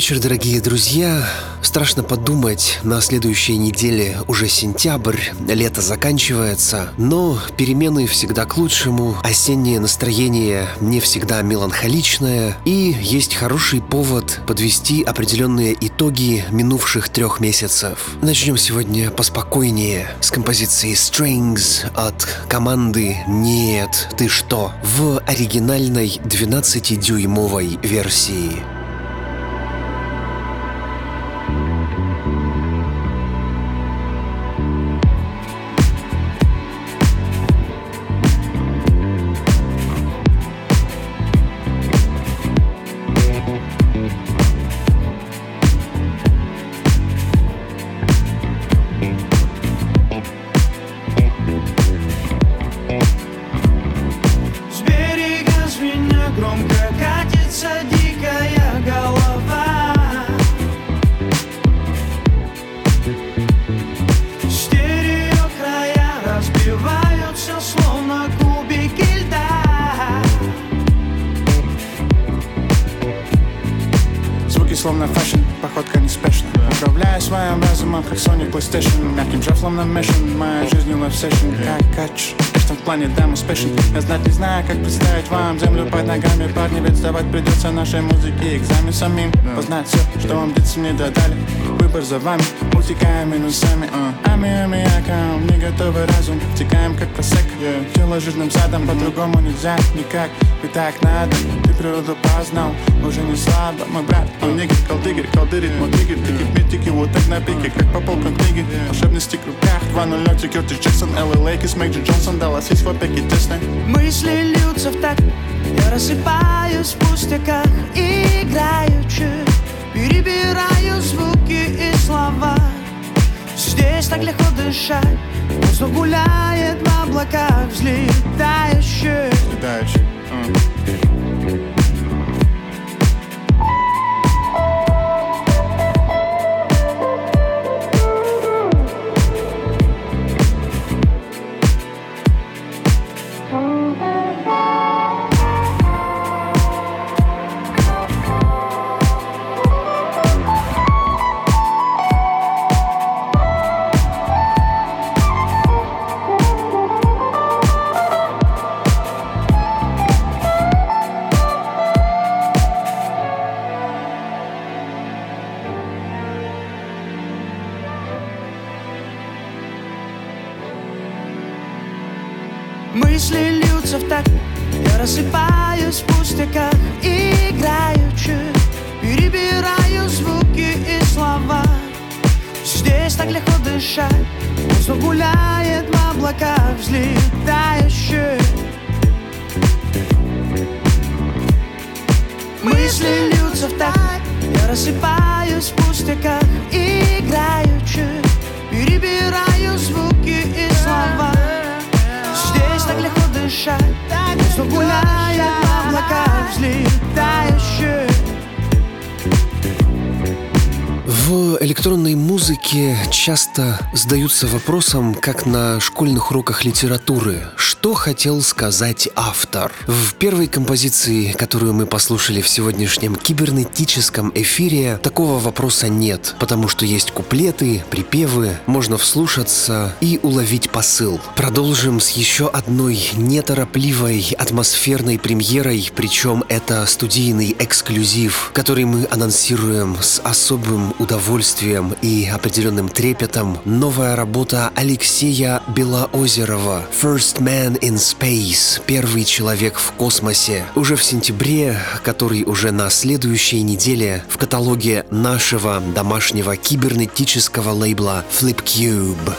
Вечер, дорогие друзья. Страшно подумать, на следующей неделе уже сентябрь, лето заканчивается, но перемены всегда к лучшему, осеннее настроение не всегда меланхоличное, и есть хороший повод подвести определенные итоги минувших трех месяцев. Начнем сегодня поспокойнее с композиции Strings от команды «Нет, ты что?» в оригинальной 12-дюймовой версии. Как представить вам землю под ногами. Парни, ведь сдавать придется нашей музыке Экзамен самим, познать все, что вам дети мне додали. Выбор за вами, утекаем минусами uh. Ами, аммиаком, не готовый разум. Текаем как просек, yeah. тело жирным задом По-другому нельзя, никак, ведь так надо Ты природу познал, уже не слабо Мой брат, он нигер, колдыгер, колдырит Мой триггер, тикет, метики, вот так на пике Как по полкам книги, волшебности в руках 2-0, летик, Кертис Джексон, Элли Лейкис, Мэйджи Джонсон Даллас есть в опеке Дисней Мысли льются в так Я рассыпаюсь в пустяках Играючи. Перебираю звуки и слова. Здесь так легко дышать. Воздух гуляет в облаках Взлетающий uh. книжках играючи. Перебираю звуки и слова Здесь так легко дышать. Часто задаются вопросом, как на школьных уроках литературы, что хотел сказать автор. В первой композиции, которую мы послушали в сегодняшнем кибернетическом эфире, такого вопроса нет, потому что есть куплеты, припевы, можно вслушаться и уловить посыл. Продолжим с еще одной неторопливой атмосферной премьерой, причем это студийный эксклюзив, который мы анонсируем с особым удовольствием и определенным трепетом новая работа Алексея Белоозерова «First Man in Space» – «Первый человек в космосе». Уже в сентябре, который уже на следующей неделе в каталоге нашего домашнего кибернетического лейбла Flipcube.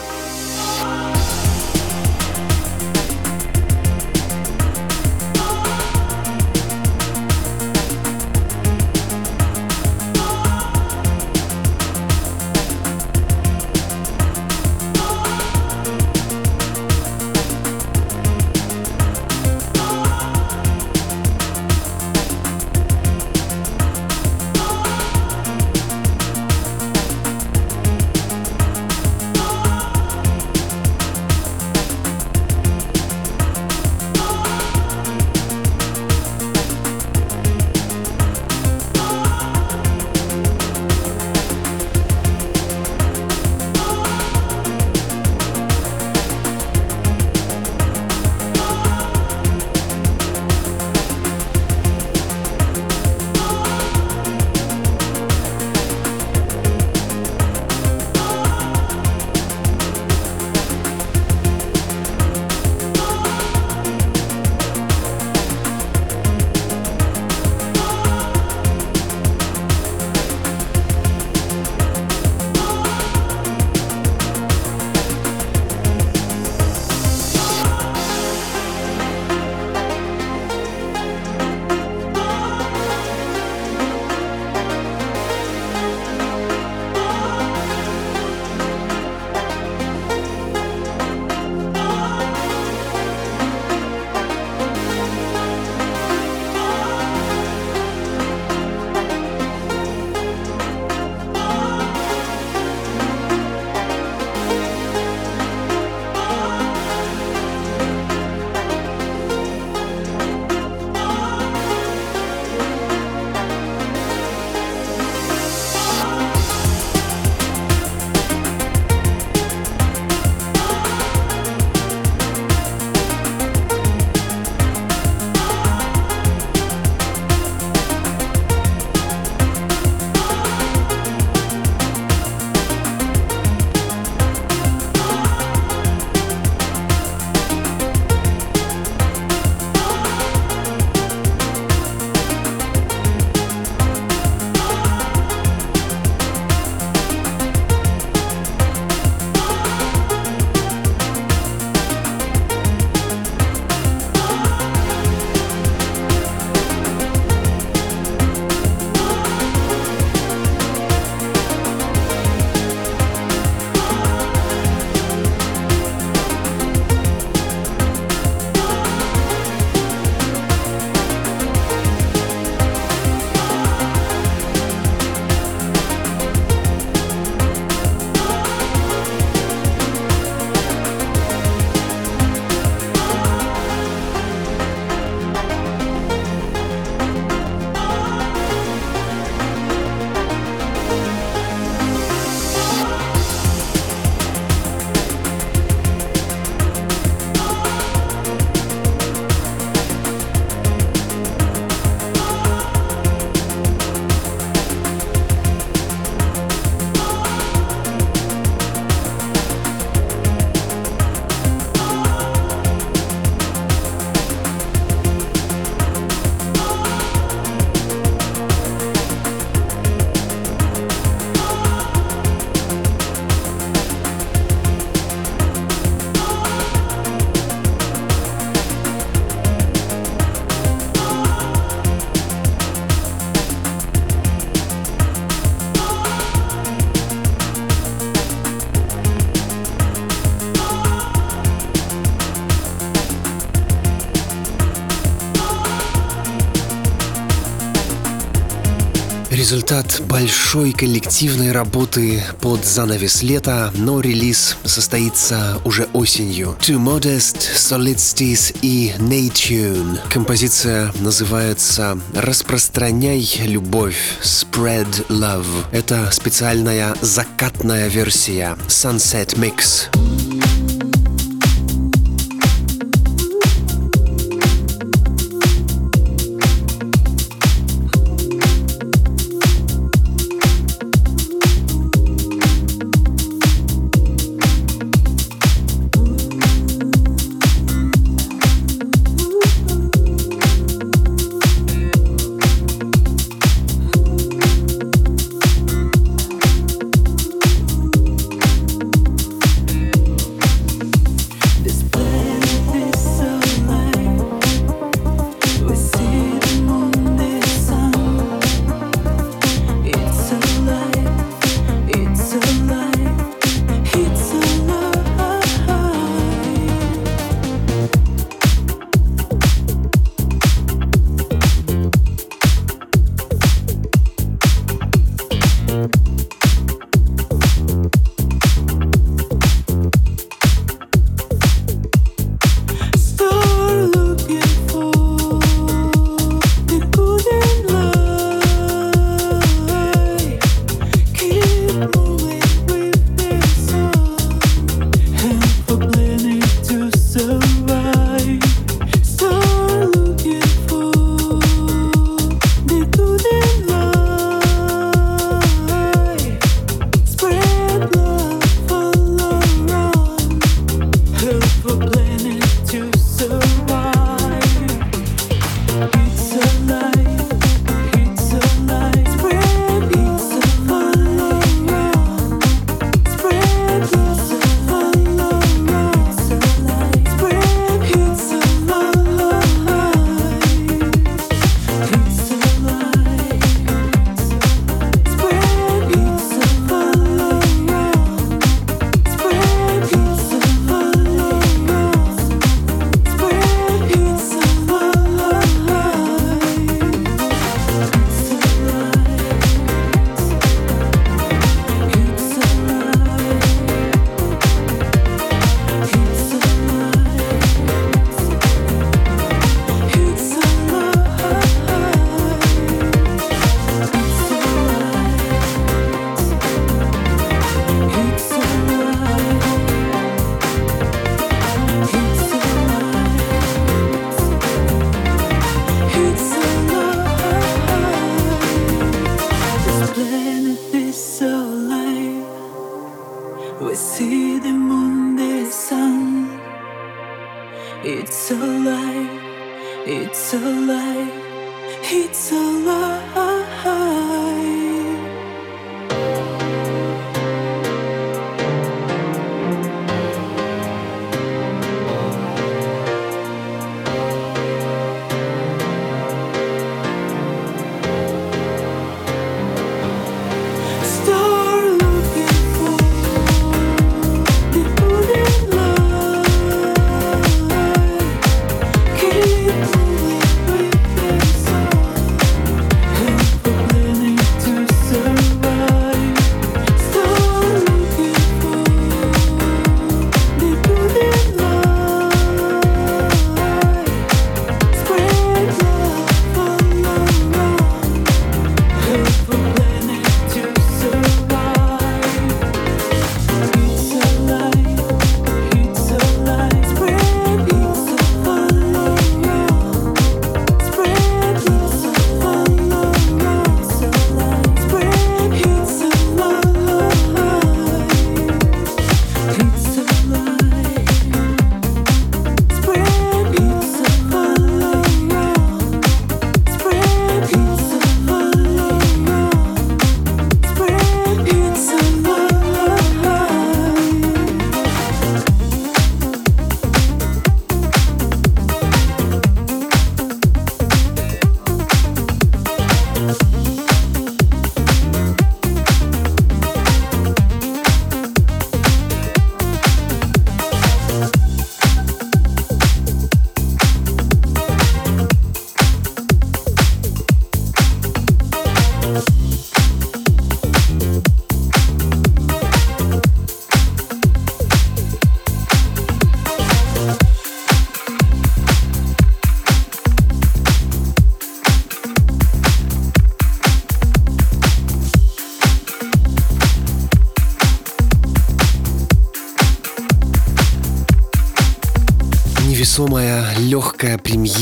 Результат большой коллективной работы под занавес лета, но релиз состоится уже осенью. Too Modest, Solidistis и Natune. Композиция называется «Распространяй любовь» Spread Love. Это специальная закатная версия Sunset Mix.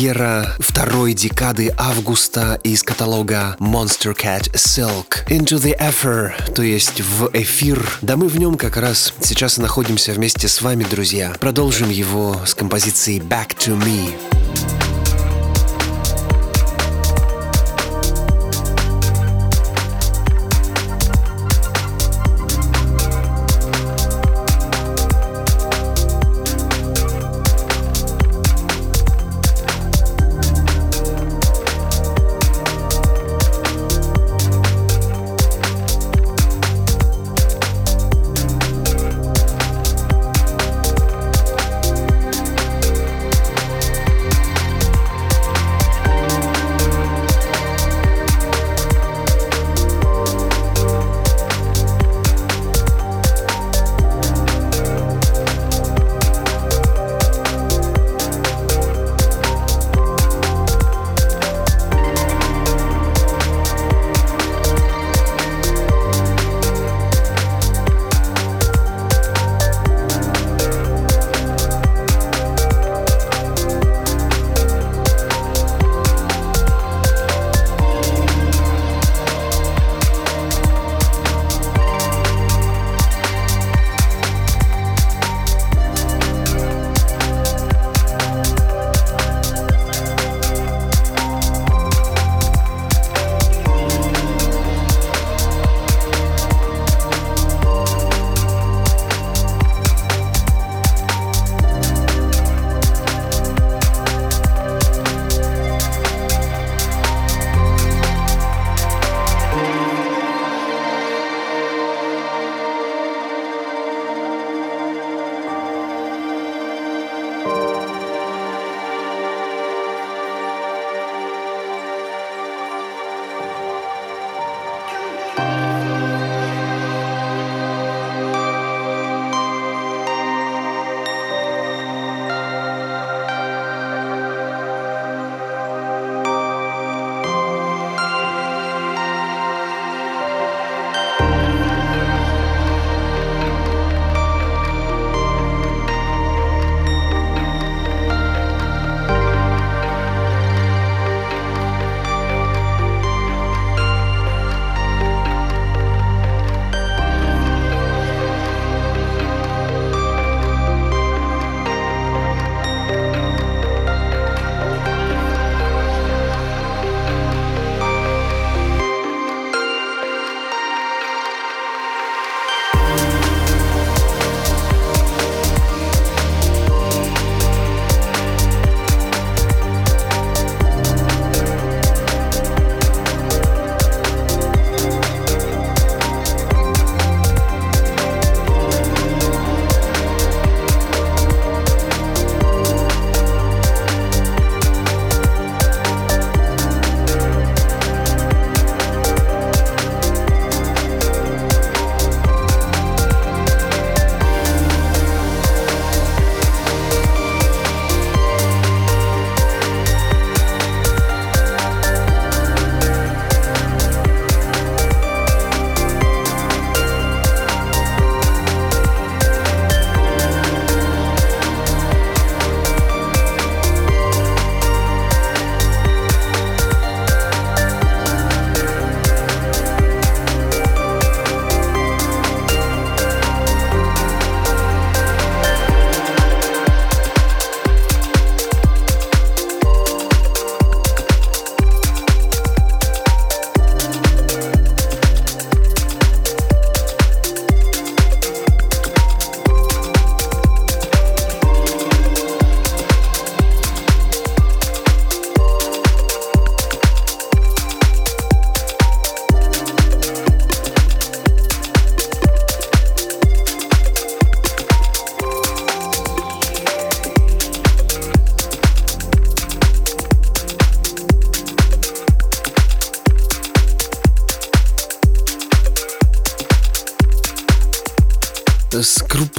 Премьера второй декады августа из каталога Monster Cat Silk Into the Ether, то есть в эфир. Да мы в нем как раз сейчас находимся вместе с вами, друзья. Продолжим его с композицией Back to Me.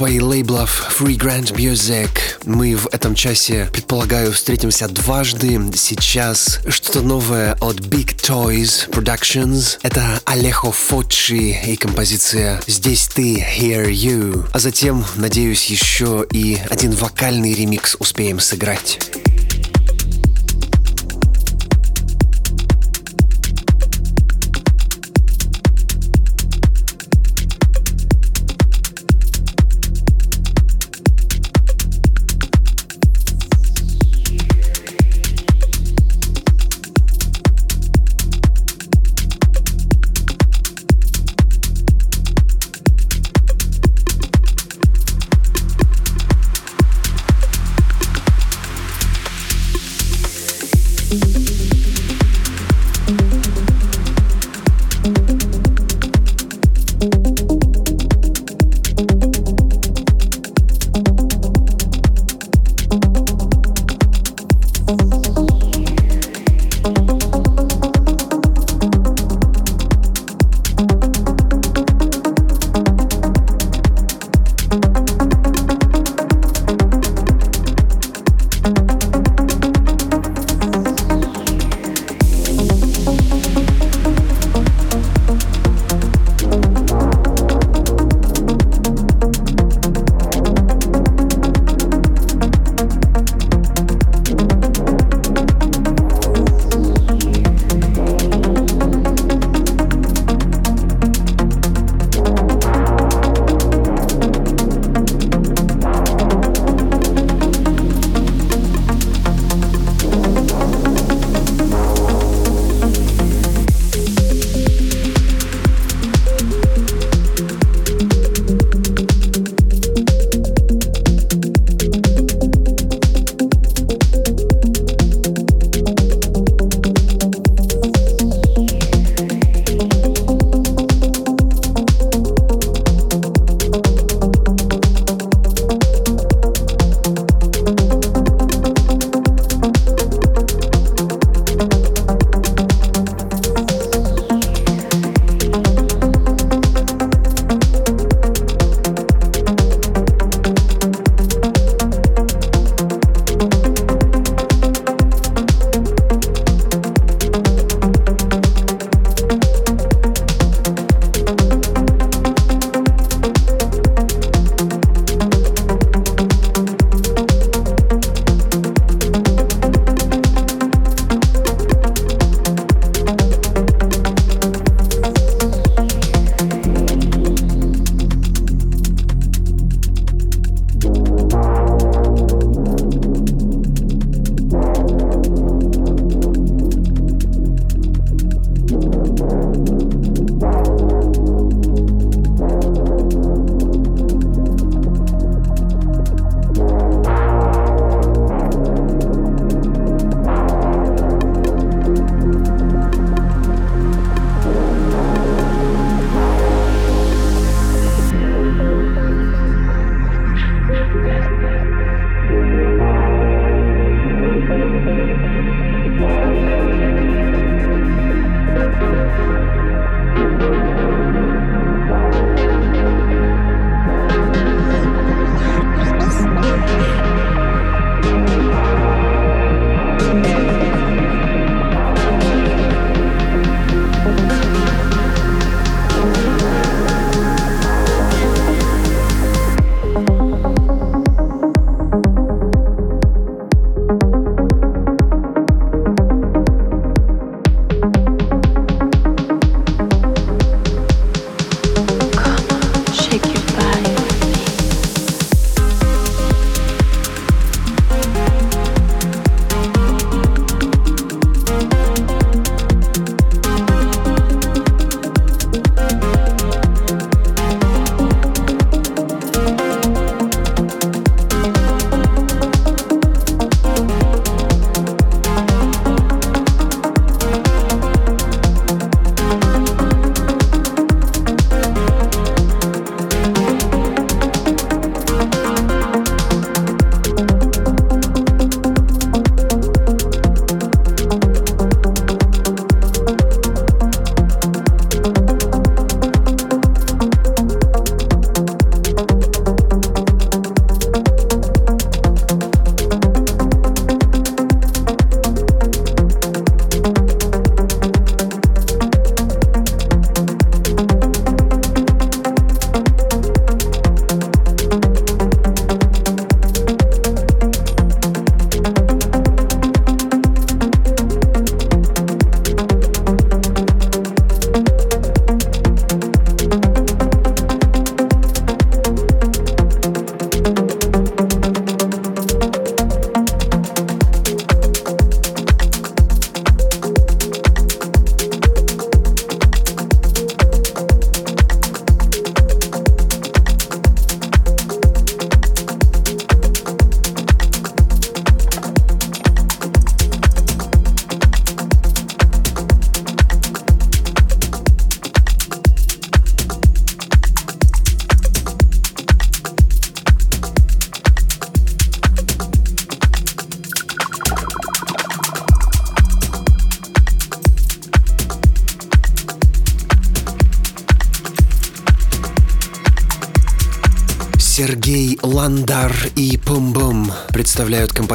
Группой лейблов Free Grand Music. Мы в этом часе, предполагаю, встретимся дважды. Сейчас что-то новое от Big Toys Productions. Это Алехо Фочи и композиция «Здесь ты, Hear You». А затем, надеюсь, еще и один вокальный ремикс успеем сыграть.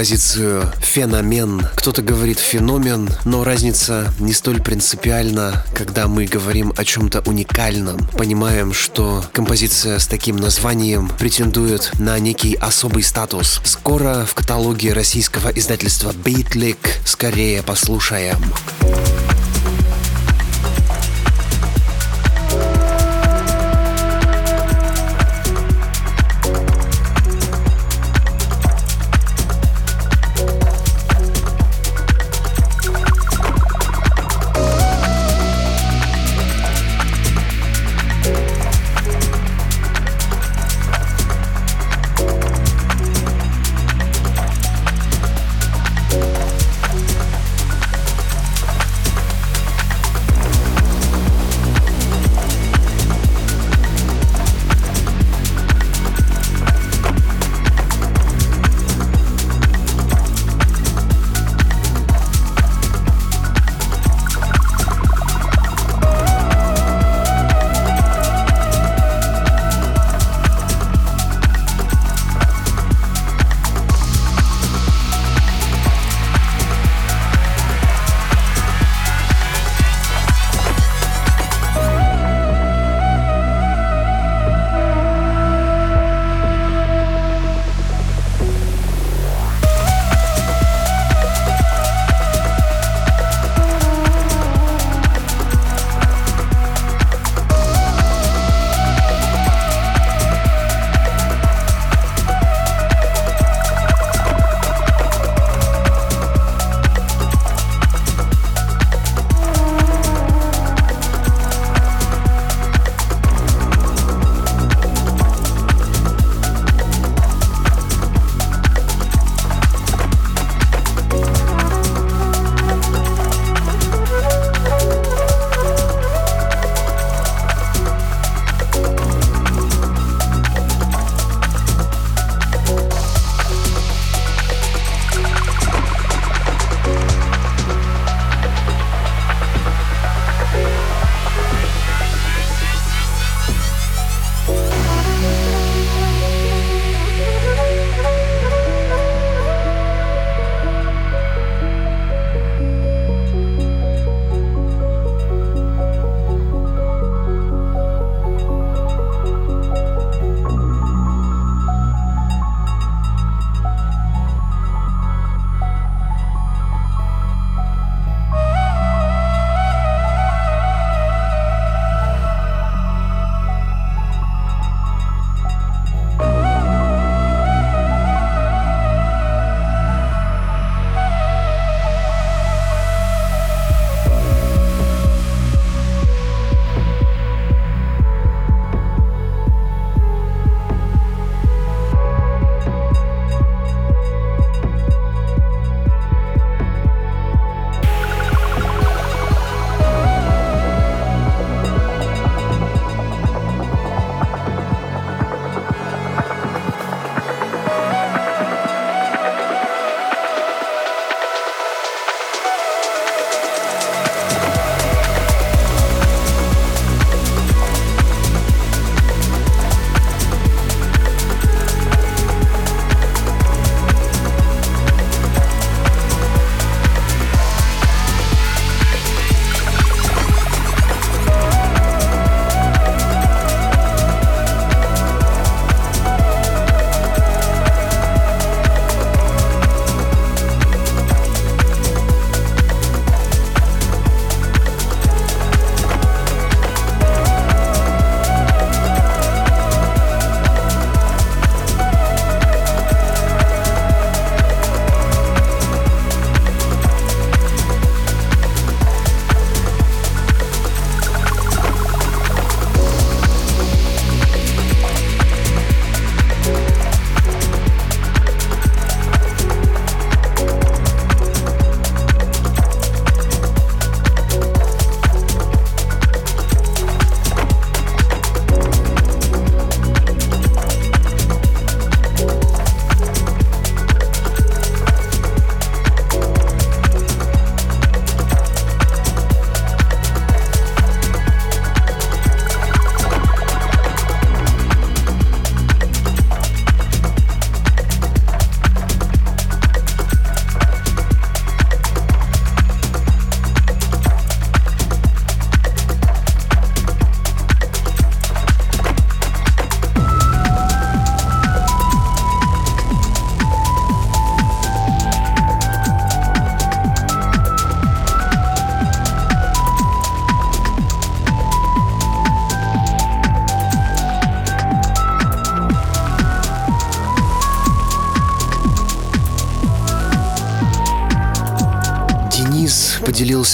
Композицию «Феномен». Кто-то говорит «феномен», но разница не столь принципиальна, когда мы говорим о чем-то уникальном. Понимаем, что композиция с таким названием претендует на некий особый статус. Скоро в каталоге российского издательства Beatlik скорее послушаем.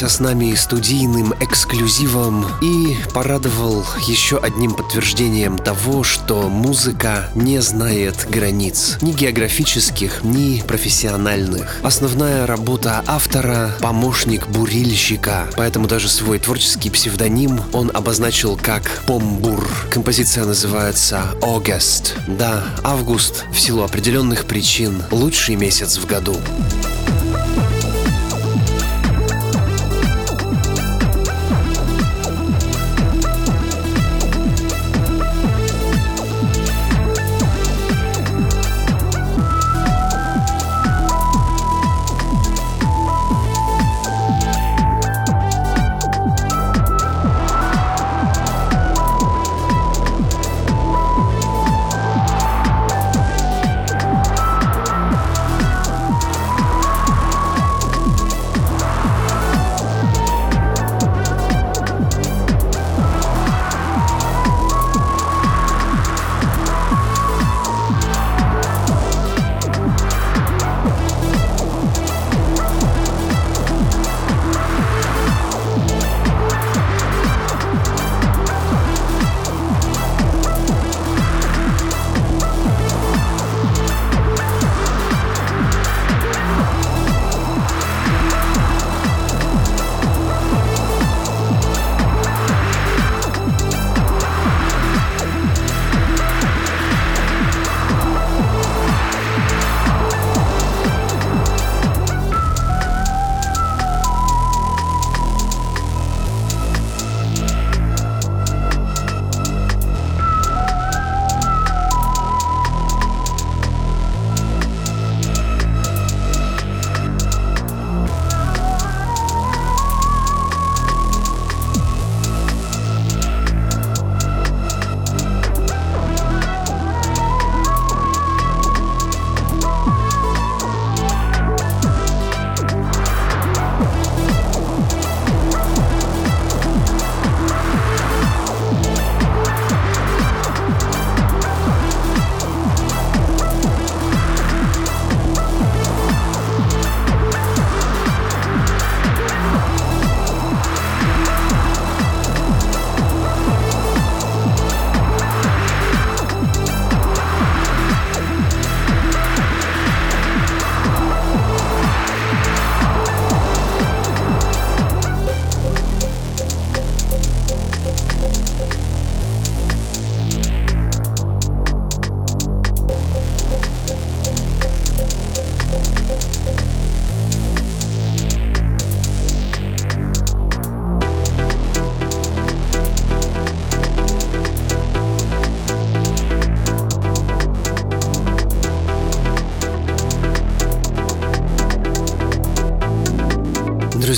Поделился с нами студийным эксклюзивом и порадовал еще одним подтверждением того, что музыка не знает границ, ни географических, ни профессиональных. Основная работа автора — помощник бурильщика, поэтому даже свой творческий псевдоним он обозначил как Помбур. Композиция называется «August». Да, август в силу определенных причин лучший месяц в году.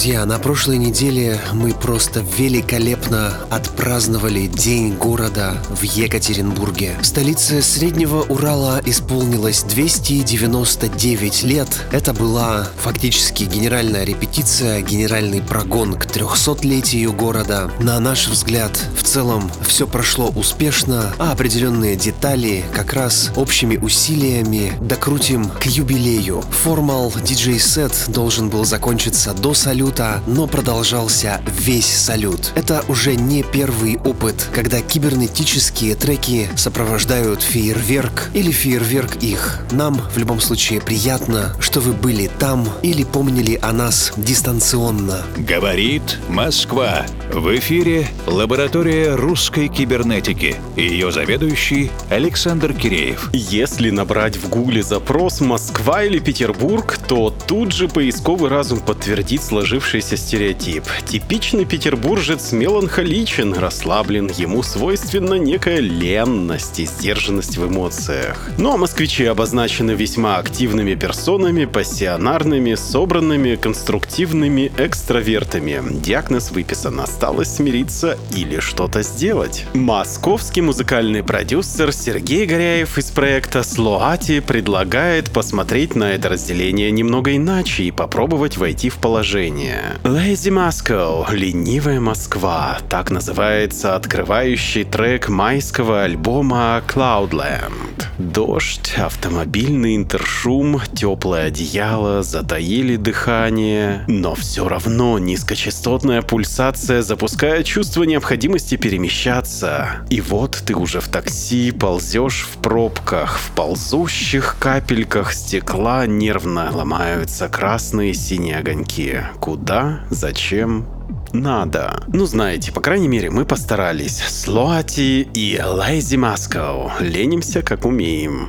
Друзья, на прошлой неделе мы просто великолепно отпраздновали День города в Екатеринбурге. Столице Среднего Урала исполнилось 299 лет. Это была фактически генеральная репетиция, генеральный прогон к 300-летию города. На наш взгляд, в целом все прошло успешно, а определенные детали как раз общими усилиями докрутим к юбилею. Формал диджей-сет должен был закончиться до салюта салюта, но продолжался весь салют. Это уже не первый опыт, когда кибернетические треки сопровождают фейерверк или фейерверк их. Нам в любом случае приятно, что вы были там или помнили о нас дистанционно. Говорит Москва. В эфире лаборатория русской кибернетики. Ее заведующий Александр Киреев. Если набрать в гугле запрос «Москва» или «Петербург», то тут же поисковый разум подтвердит сложившееся сложившийся стереотип. Типичный петербуржец меланхоличен, расслаблен, ему свойственна некая ленность и сдержанность в эмоциях. Ну а москвичи обозначены весьма активными персонами, пассионарными, собранными, конструктивными экстравертами. Диагноз выписан, осталось смириться или что-то сделать. Московский музыкальный продюсер Сергей Горяев из проекта Слоати предлагает посмотреть на это разделение немного иначе и попробовать войти в положение. Lazy Moscow, ленивая Москва, так называется открывающий трек майского альбома Cloudland. Дождь, автомобильный интершум, теплое одеяло затаили дыхание, но все равно низкочастотная пульсация запускает чувство необходимости перемещаться. И вот ты уже в такси, ползешь в пробках, в ползущих капельках стекла нервно ломаются красные и синие огоньки. Куда? Зачем? надо. Ну, знаете, по крайней мере, мы постарались. Слоати и Лайзи Маско. Ленимся, как умеем.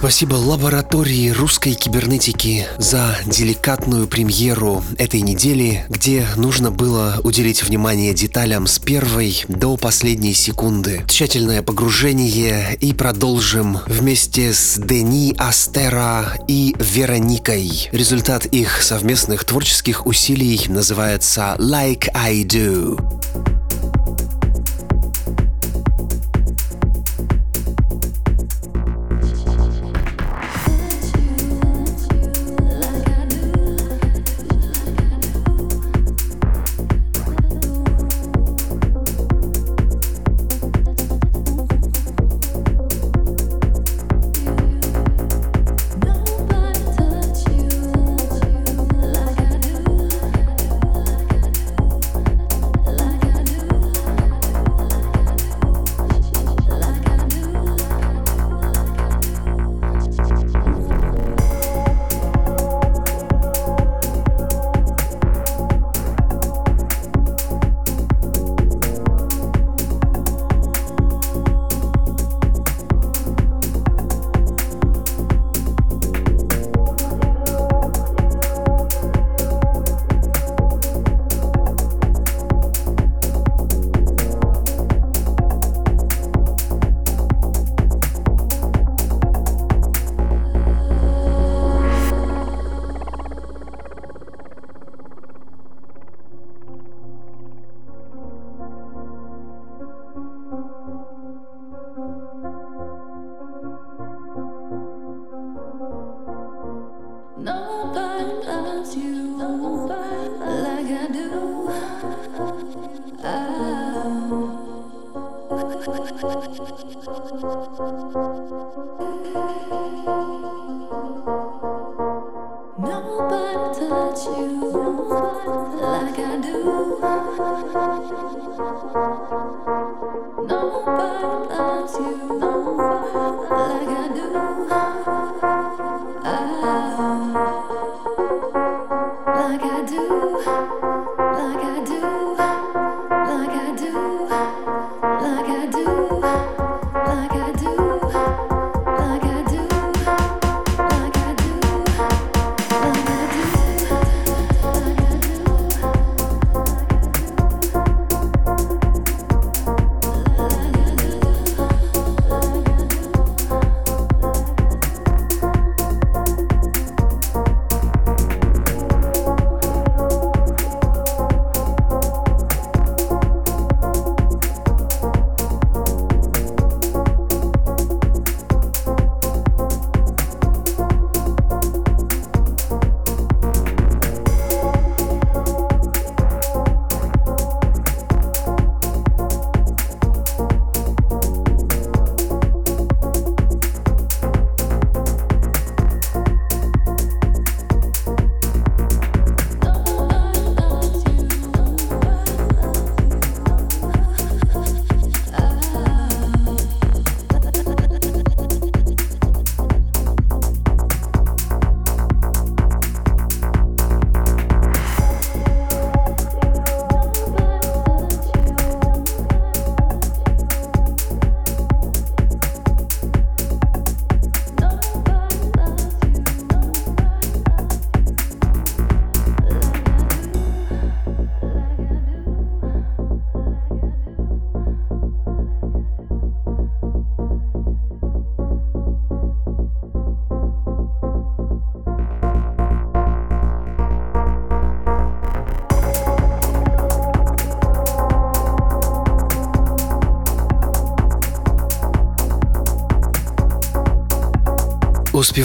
Спасибо лаборатории русской кибернетики за деликатную премьеру этой недели, где нужно было уделить внимание деталям с первой до последней секунды. Тщательное погружение и продолжим вместе с Дени Астера и Вероникой. Результат их совместных творческих усилий называется Like I Do. Nobody touch you like I do. Nobody loves you like I do. Ah, like I do.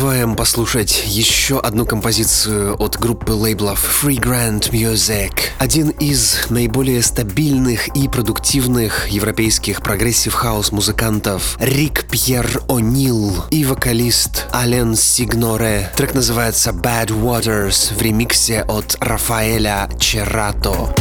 Успеваем послушать еще одну композицию от группы лейблов Freegrant Music. Один из наиболее стабильных и продуктивных европейских прогрессив-хаус музыкантов Rick Pier O'Neil и вокалист Ален Сигноре. Трек называется Bad Waters в ремиксе от Рафаэля Черато.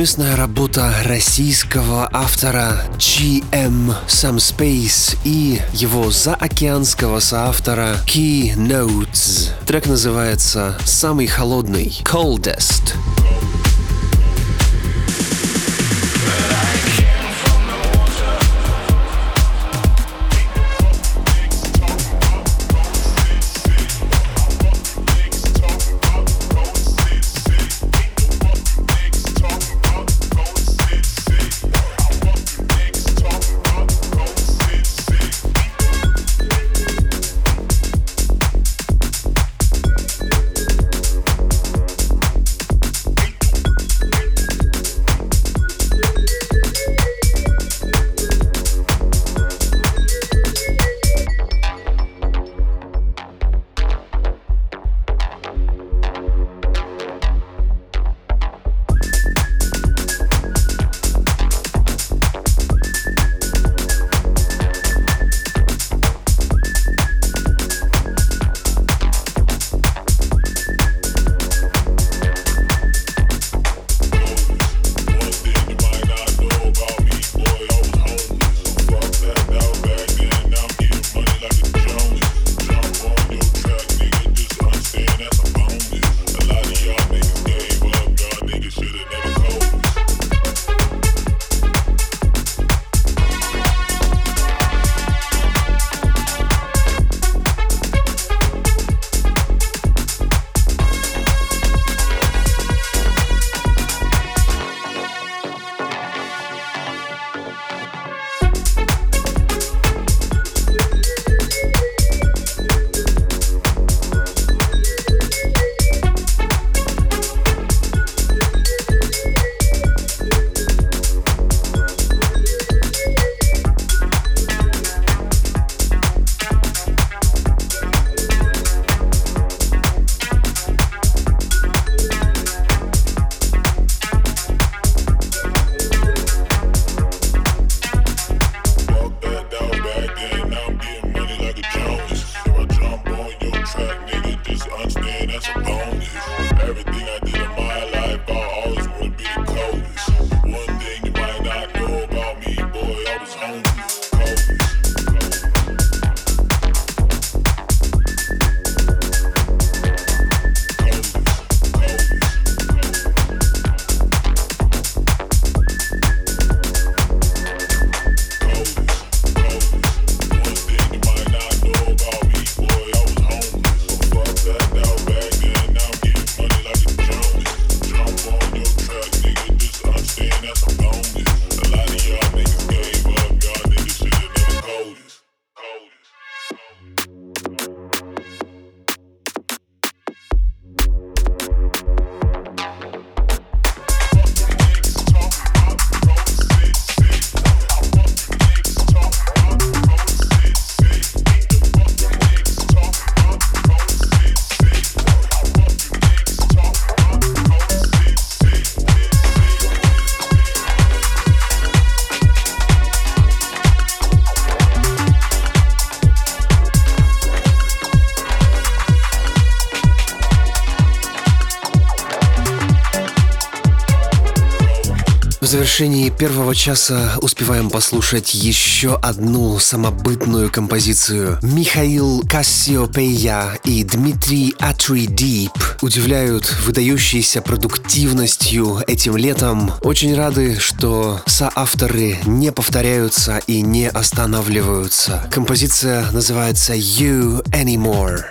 Совместная работа российского автора GM Some Space и его заокеанского соавтора Key Notes. Трек называется «Самый холодный» — Coldest. Завершении первого часа успеваем послушать еще одну самобытную композицию. Михаил Кассиопея и Дмитрий Атридип удивляют выдающейся продуктивностью этим летом. Очень рады, что соавторы не повторяются и не останавливаются. Композиция называется You Anymore.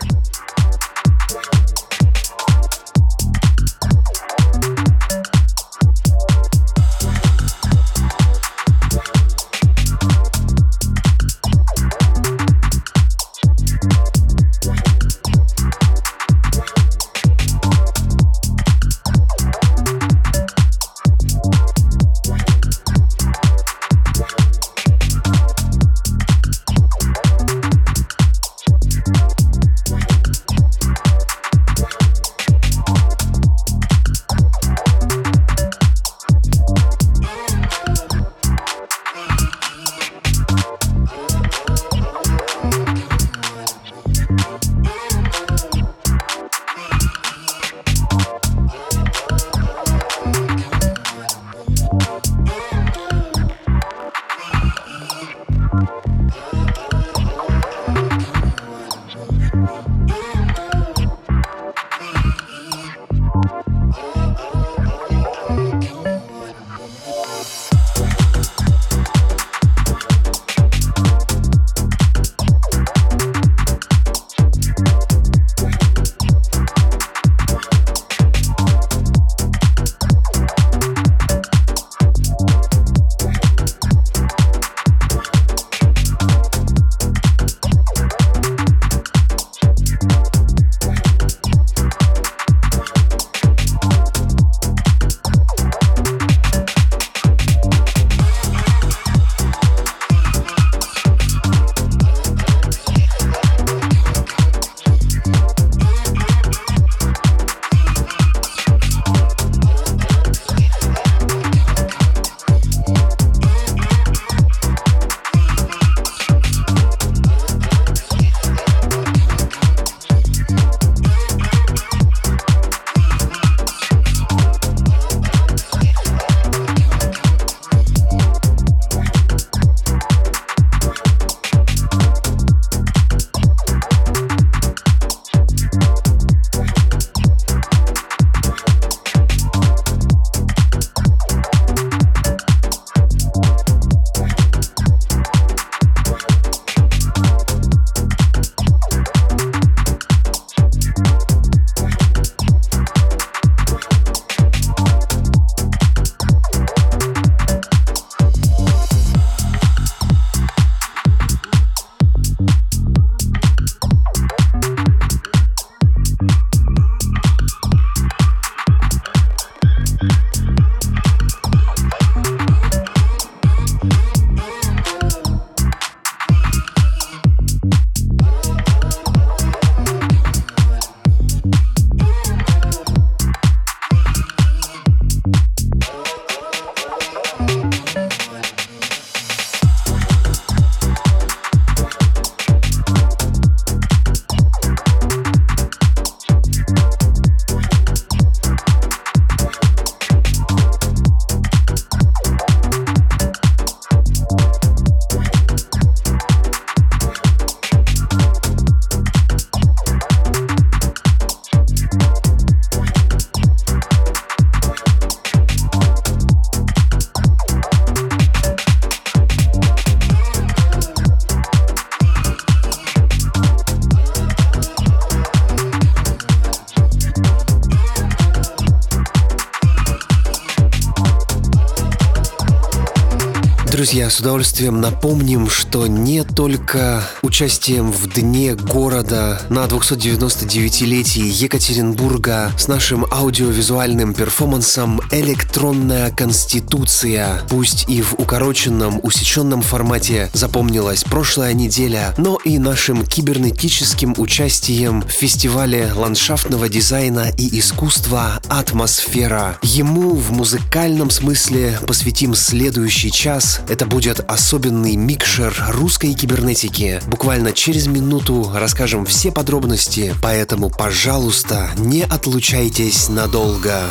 Друзья, с удовольствием напомним, что не только участием в Дне города на 299-летии Екатеринбурга с нашим аудиовизуальным перформансом «Электронная конституция», пусть и в укороченном, усеченном формате запомнилась прошлая неделя, но и нашим кибернетическим участием в фестивале ландшафтного дизайна и искусства «Атмосфера». Ему в музыкальном смысле посвятим следующий час. Это будет особенный микшер русской кибернетики. Буквально через минуту расскажем все подробности, поэтому, пожалуйста, не отлучайтесь надолго.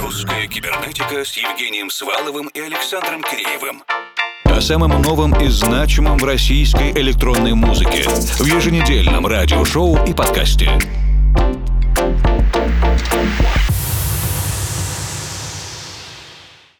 Русская кибернетика с Евгением Сваловым и Александром Киреевым. О самом новом и значимом в российской электронной музыке в еженедельном радиошоу и подкасте.